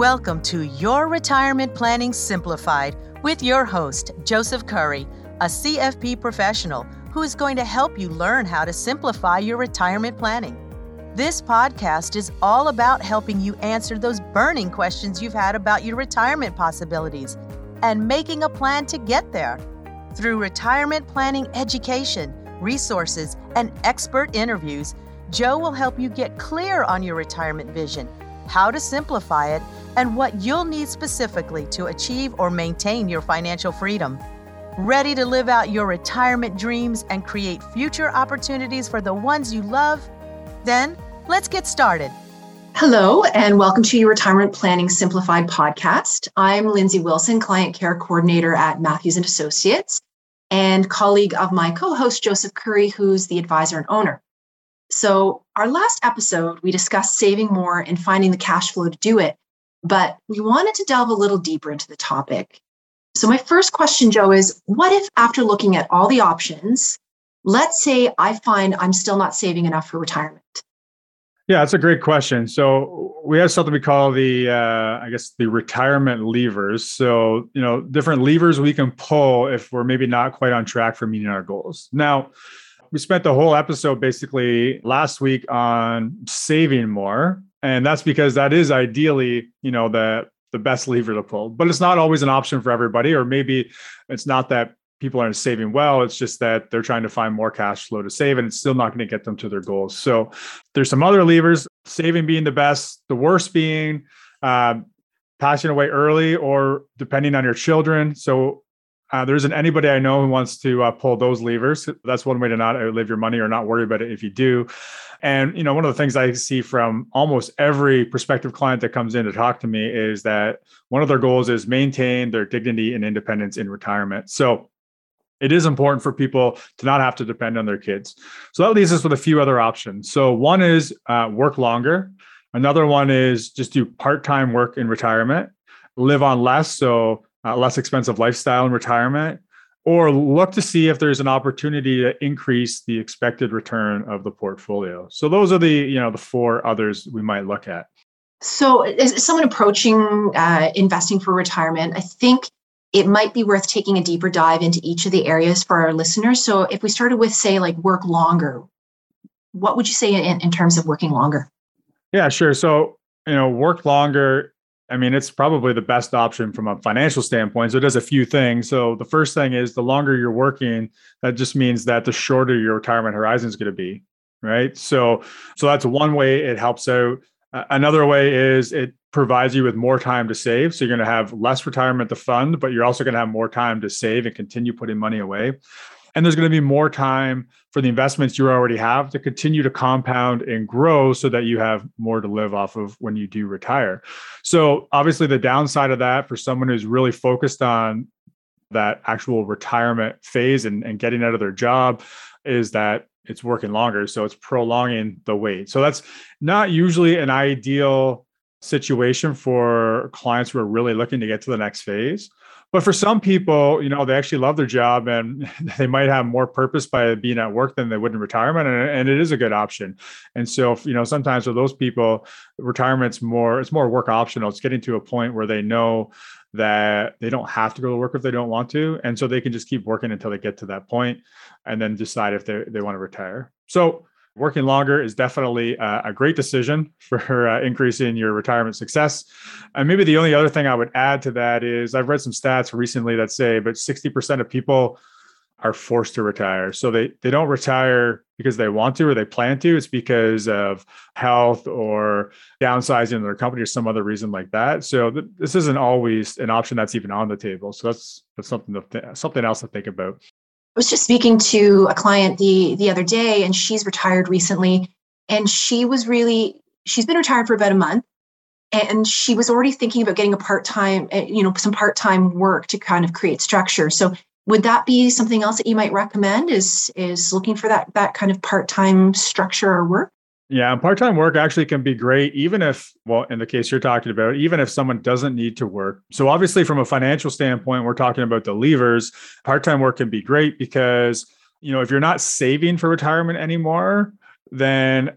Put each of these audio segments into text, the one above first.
Welcome to Your Retirement Planning Simplified with your host, Joseph Curry, a CFP professional who is going to help you learn how to simplify your retirement planning. This podcast is all about helping you answer those burning questions you've had about your retirement possibilities and making a plan to get there. Through retirement planning education, resources, and expert interviews, Joe will help you get clear on your retirement vision, how to simplify it, and what you'll need specifically to achieve or maintain your financial freedom. Ready to live out your retirement dreams and create future opportunities for the ones you love? Then let's get started. Hello, and welcome to your Retirement Planning Simplified podcast. I'm Lindsay Wilson, Client Care Coordinator at Matthews and Associates, and colleague of my co-host Joseph Curry, who's the advisor and owner. So, our last episode, we discussed saving more and finding the cash flow to do it, but we wanted to delve a little deeper into the topic. So, my first question, Joe, is what if after looking at all the options, let's say I find I'm still not saving enough for retirement? Yeah, that's a great question. So we have something we call the, uh, I guess, the retirement levers. So you know, different levers we can pull if we're maybe not quite on track for meeting our goals. Now, we spent the whole episode basically last week on saving more, and that's because that is ideally, you know, the the best lever to pull. But it's not always an option for everybody, or maybe it's not that people aren't saving well. It's just that they're trying to find more cash flow to save and it's still not going to get them to their goals. So there's some other levers, saving being the best, the worst being um, passing away early or depending on your children. So uh, there isn't anybody I know who wants to uh, pull those levers. That's one way to not outlive your money or not worry about it if you do. And you know, one of the things I see from almost every prospective client that comes in to talk to me is that one of their goals is maintain their dignity and independence in retirement. So it is important for people to not have to depend on their kids. So that leaves us with a few other options. So one is uh, work longer. Another one is just do part-time work in retirement, live on less, so uh, less expensive lifestyle in retirement, or look to see if there's an opportunity to increase the expected return of the portfolio. So those are the you know the four others we might look at. So, as someone approaching uh, investing for retirement, I think it might be worth taking a deeper dive into each of the areas for our listeners. So, if we started with, say, like work longer, what would you say in, in terms of working longer? Yeah, sure. So, you know, work longer. I mean, it's probably the best option from a financial standpoint. So it does a few things. So the first thing is the longer you're working, that just means that the shorter your retirement horizon is going to be, right? So, so that's one way it helps out. Uh, another way is it provides you with more time to save. So you're going to have less retirement to fund, but you're also going to have more time to save and continue putting money away. And there's going to be more time for the investments you already have to continue to compound and grow so that you have more to live off of when you do retire. So, obviously, the downside of that for someone who's really focused on that actual retirement phase and, and getting out of their job is that it's working longer. So, it's prolonging the wait. So, that's not usually an ideal situation for clients who are really looking to get to the next phase. But for some people, you know, they actually love their job and they might have more purpose by being at work than they would in retirement. And, and it is a good option. And so, you know, sometimes for those people, retirement's more, it's more work optional. It's getting to a point where they know that they don't have to go to work if they don't want to. And so they can just keep working until they get to that point and then decide if they, they want to retire. So working longer is definitely a, a great decision for uh, increasing your retirement success. And maybe the only other thing I would add to that is I've read some stats recently that say about 60% of people are forced to retire. So they, they don't retire because they want to or they plan to. It's because of health or downsizing their company or some other reason like that. So th- this isn't always an option that's even on the table. So that's that's something to th- something else to think about. Was just speaking to a client the the other day, and she's retired recently, and she was really she's been retired for about a month, and she was already thinking about getting a part time, eh, you know, some part time work to kind of create structure. So would that be something else that you might recommend? Is is looking for that that kind of part time structure or work? Yeah, part time work actually can be great, even if, well, in the case you're talking about, even if someone doesn't need to work. So, obviously, from a financial standpoint, we're talking about the levers. Part time work can be great because, you know, if you're not saving for retirement anymore, then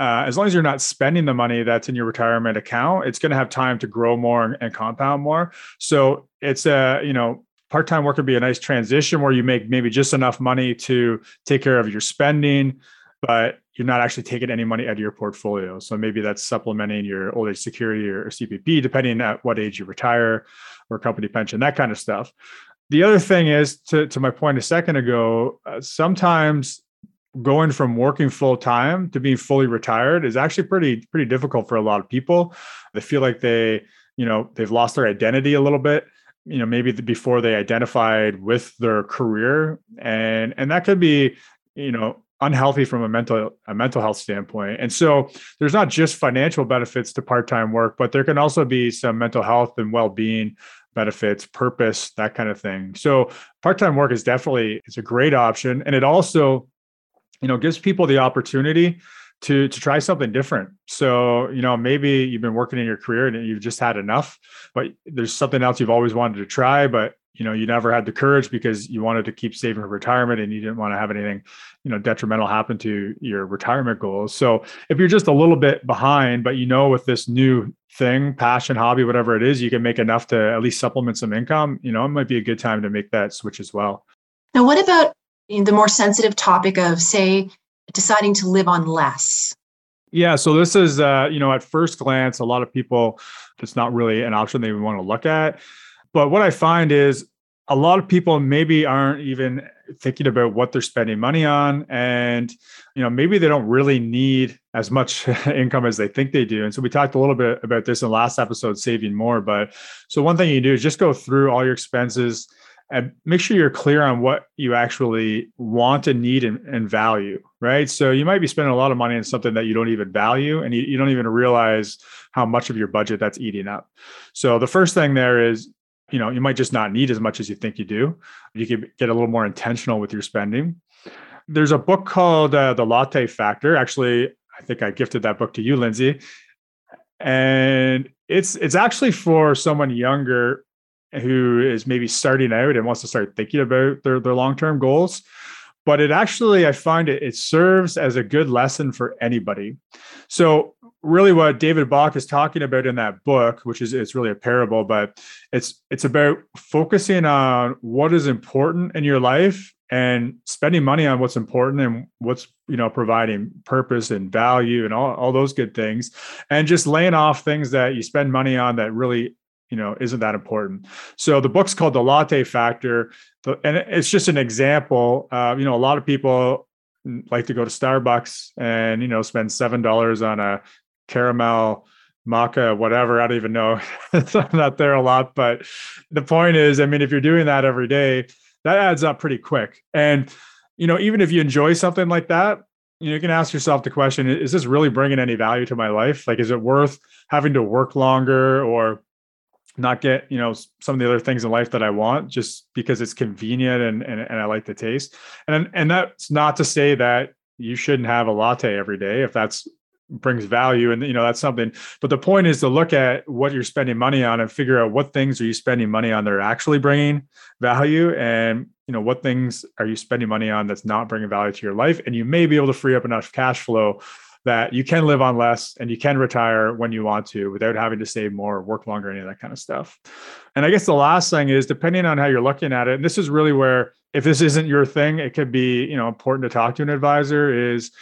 uh, as long as you're not spending the money that's in your retirement account, it's going to have time to grow more and, compound more. So it's a, you know, part-time work would be a nice transition where you make maybe just enough money to take care of your spending, but you're not actually taking any money out of your portfolio. So maybe that's supplementing your old age security or CPP, depending at what age you retire or company pension, that kind of stuff. The other thing is to, to my point a second ago, uh, sometimes going from working full time to being fully retired is actually pretty pretty difficult for a lot of people. They feel like they, you know, they've lost their identity a little bit. You know, maybe before they identified with their career, and and that could be, you know, unhealthy from a mental a mental health standpoint. And so there's not just financial benefits to part-time work, but there can also be some mental health and well-being benefits, purpose, that kind of thing. So part-time work is definitely it's a great option and it also you know gives people the opportunity to to try something different. So, you know, maybe you've been working in your career and you've just had enough, but there's something else you've always wanted to try, but you know, you never had the courage because you wanted to keep saving for retirement and you didn't want to have anything, you know, detrimental happen to your retirement goals. So, if you're just a little bit behind, but you know with this new thing, passion, hobby, whatever it is, you can make enough to at least supplement some income, you know, it might be a good time to make that switch as well. Now, what about the more sensitive topic of say deciding to live on less? Yeah, so this is, uh, you know, at first glance, a lot of people, it's not really an option they want to look at. But what I find is a lot of people maybe aren't even thinking about what they're spending money on. And, you know, maybe they don't really need as much income as they think they do. And so we talked a little bit about this in the last episode, saving more. But so one thing you do is just go through all your expenses and make sure you're clear on what you actually want and need and, and, value, right? So you might be spending a lot of money on something that you don't even value and you, you, don't even realize how much of your budget that's eating up. So the first thing there is, you know, you might just not need as much as you think you do. You could get a little more intentional with your spending. There's a book called uh, The Latte Factor. Actually, I think I gifted that book to you, Lindsay. And it's it's actually for someone younger who is maybe starting out and wants to start thinking about their, their long-term goals but it actually i find it it serves as a good lesson for anybody so really what david bach is talking about in that book which is it's really a parable but it's it's about focusing on what is important in your life and spending money on what's important and what's you know providing purpose and value and all, all those good things and just laying off things that you spend money on that really you know isn't that important. So the book's called the latte factor and it's just an example uh, you know a lot of people like to go to starbucks and you know spend seven dollars on a caramel maca whatever i don't even know. I'm not there a lot but the point is i mean if you're doing that every day that adds up pretty quick. And you know even if you enjoy something like that you can ask yourself the question is this really bringing any value to my life? Like is it worth having to work longer or not get you know some of the other things in life that I want just because it's convenient and and, and I like the taste. And and that's not to say that you shouldn't have a latte every day if that's brings value and you know that's something but the point is to look at what you're spending money on and figure out what things are you spending money on that are actually bringing value and you know what things are you spending money on that's not bringing value to your life and you may be able to free up enough cash flow that you can live on less and you can retire when you want to without having to save more, work longer, any of that kind of stuff. And I guess the last thing is depending on how you're looking at it, and this is really where if this isn't your thing, it could be, you know, important to talk to an advisor is,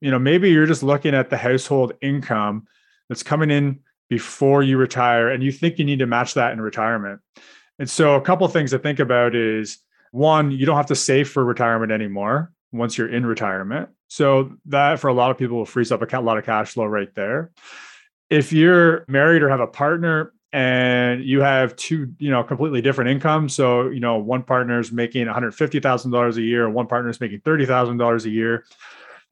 you know, maybe you're just looking at the household income that's coming in before you retire and you think you need to match that in retirement. And so a couple things to think about is one, you don't have to save for retirement anymore once you're in retirement. So that for a lot of people will freeze up a lot of cash flow right there. If you're married or have a partner and you have two, you know, completely different incomes, so you know, one partner is making $150,000 a year one partner is making $30,000 a year.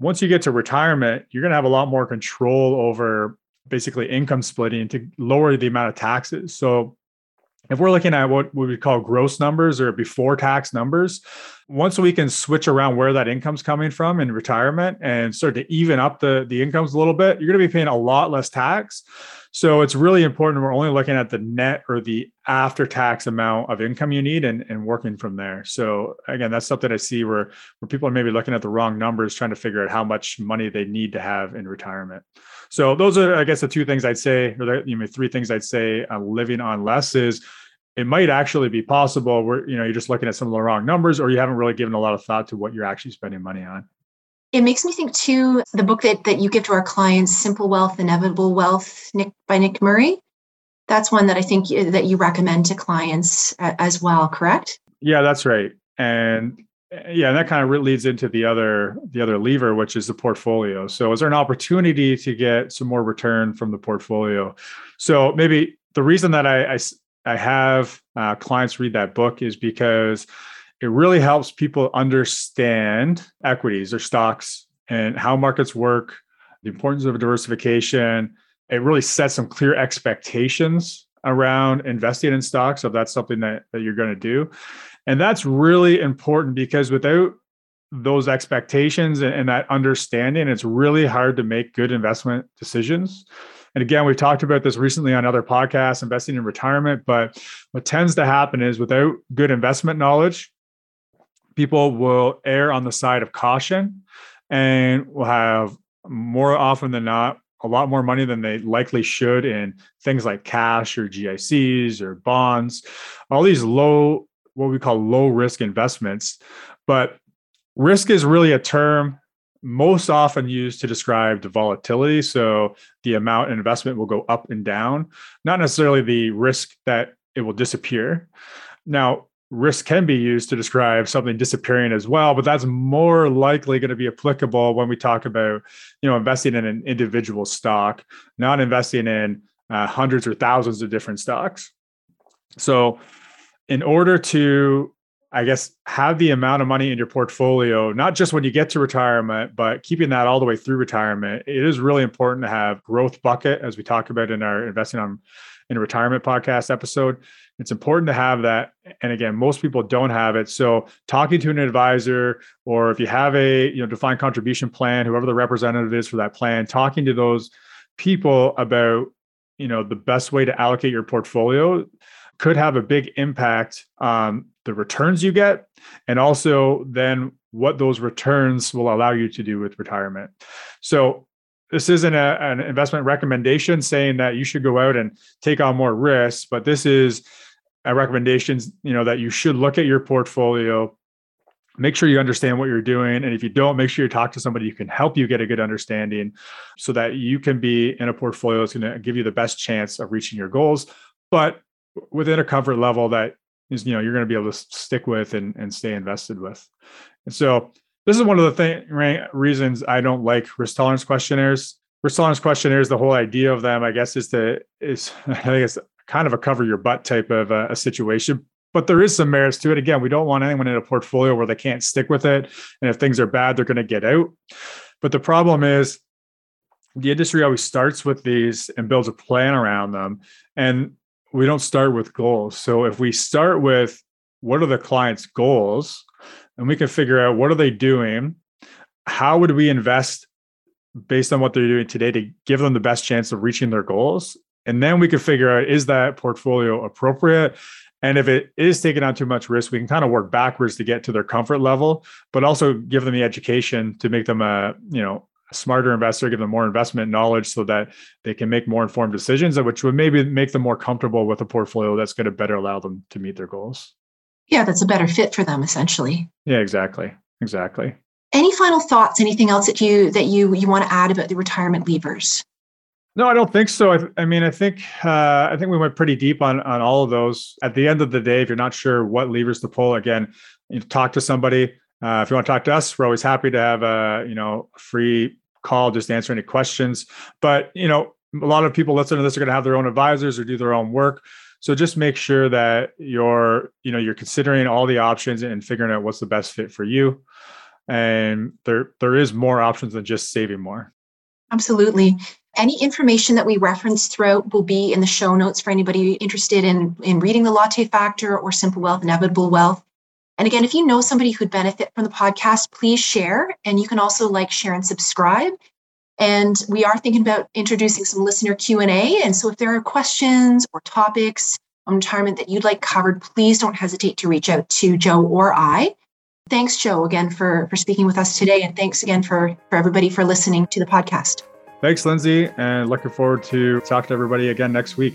Once you get to retirement, you're going to have a lot more control over basically income splitting to lower the amount of taxes. So if we're looking at what we would call gross numbers or before tax numbers, once we can switch around where that income's coming from in retirement and start to even up the, the incomes a little bit, you're going to be paying a lot less tax. So it's really important. We're only looking at the net or the after tax amount of income you need and, and working from there. So again, that's something I see where, where people are maybe looking at the wrong numbers, trying to figure out how much money they need to have in retirement. So those are, I guess, the two things I'd say, or the you know, three things I'd say uh, living on less is it might actually be possible where, you know, you're just looking at some of the wrong numbers or you haven't really given a lot of thought to what you're actually spending money on. It makes me think too, the book that, that you give to our clients, Simple Wealth, Inevitable Wealth, Nick by Nick Murray. That's one that I think that you recommend to clients as well, correct? Yeah, that's right. And yeah, and that kind of leads into the other the other lever, which is the portfolio. So, is there an opportunity to get some more return from the portfolio? So, maybe the reason that I I, I have uh, clients read that book is because it really helps people understand equities or stocks and how markets work, the importance of diversification. It really sets some clear expectations around investing in stocks. if that's something that, that you're going to do. And that's really important because without those expectations and, and, that understanding, it's really hard to make good investment decisions. And again, we've talked about this recently on other podcasts, investing in retirement. But what tends to happen is without good investment knowledge, people will err on the side of caution and will have more often than not a lot more money than they likely should in things like cash or GICs or bonds, all these low, what we call low risk investments. But risk is really a term most often used to describe the volatility. So the amount investment will go up and down, not necessarily the risk that it will disappear. Now, risk can be used to describe something disappearing as well but that's more likely going to be applicable when we talk about you know investing in an individual stock not investing in uh, hundreds or thousands of different stocks so in order to i guess have the amount of money in your portfolio not just when you get to retirement but keeping that all the way through retirement it is really important to have growth bucket as we talk about in our investing on in retirement podcast episode it's important to have that. And again, most people don't have it. So talking to an advisor, or if you have a you know defined contribution plan, whoever the representative is for that plan, talking to those people about you know the best way to allocate your portfolio could have a big impact on the returns you get and also then what those returns will allow you to do with retirement. So this isn't a, an investment recommendation saying that you should go out and take on more risks, but this is recommendations you know that you should look at your portfolio make sure you understand what you're doing and if you don't make sure you talk to somebody who can help you get a good understanding so that you can be in a portfolio that's going to give you the best chance of reaching your goals but within a comfort level that is you know you're going to be able to stick with and, and stay invested with and so this is one of the thing, reasons i don't like risk tolerance questionnaires risk tolerance questionnaires the whole idea of them i guess is to is i think it's kind of a cover your butt type of a, a situation but there is some merits to it. Again, we don't want anyone in a portfolio where they can't stick with it. And if things are bad, they're going to get out. But the problem is the industry always starts with these and builds a plan around them. And we don't start with goals. So if we start with what are the client's goals, and we can figure out what are they doing, how would we invest based on what they're doing today to give them the best chance of reaching their goals and then we can figure out is that portfolio appropriate? And if it is taking on too much risk, we can kind of work backwards to get to their comfort level, but also give them the education to make them a, you know, smarter investor, give them more investment knowledge so that they can make more informed decisions, which would maybe make them more comfortable with a portfolio that's going to better allow them to meet their goals. Yeah, that's a better fit for them essentially. Yeah, exactly. Exactly. Any final thoughts, anything else that you that you you want to add about the retirement levers? No, I don't think so. I, I mean, I think uh, I think we went pretty deep on on all of those. At the end of the day, if you're not sure what levers to pull, again, you talk to somebody. Uh, if you want to talk to us, we're always happy to have a you know a free call, just answer any questions. But you know, a lot of people listening to this are going to have their own advisors or do their own work. So just make sure that you're you know you're considering all the options and figuring out what's the best fit for you. And there there is more options than just saving more. Absolutely. Any information that we reference throughout will be in the show notes for anybody interested in, in reading the latte factor or simple wealth, inevitable wealth. And again, if you know somebody who'd benefit from the podcast, please share. And you can also like, share, and subscribe. And we are thinking about introducing some listener Q&A. And so if there are questions or topics on retirement that you'd like covered, please don't hesitate to reach out to Joe or I. Thanks, Joe, again for, for speaking with us today. And thanks again for, for everybody for listening to the podcast. Thanks, Lindsay. And looking forward to talk to everybody again next week.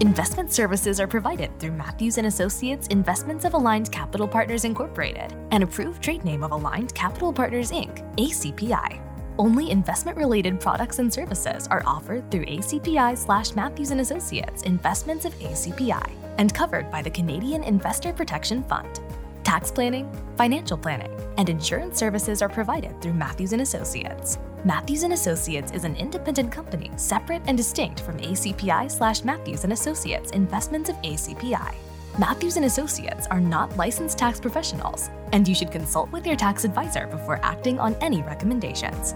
Investment services are provided through Matthews and Associates Investments of Aligned Capital Partners Incorporated, an approved trade name of Aligned Capital Partners Inc., ACPI. Only investment-related products and services are offered through ACPI slash Matthews and Associates Investments of ACPI and covered by the Canadian Investor Protection Fund. Tax planning, financial planning, and insurance services are provided through Matthews and Associates. Matthews and Associates is an independent company separate and distinct from ACPI slash Matthews and Associates Investments of ACPI. Matthews and Associates are not licensed tax professionals, and you should consult with your tax advisor before acting on any recommendations.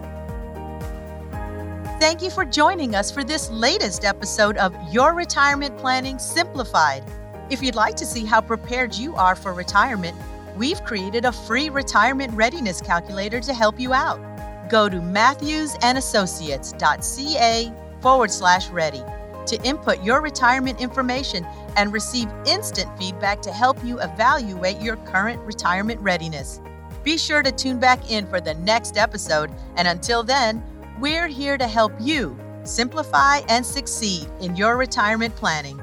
Thank you for joining us for this latest episode of Your Retirement Planning Simplified. If you'd like to see how prepared you are for retirement, we've created a free retirement readiness calculator to help you out go to matthewsandassociates.ca forward slash ready to input your retirement information and receive instant feedback to help you evaluate your current retirement readiness. Be sure to tune back in for the next episode, and until then, we're here to help you simplify and succeed in your retirement planning.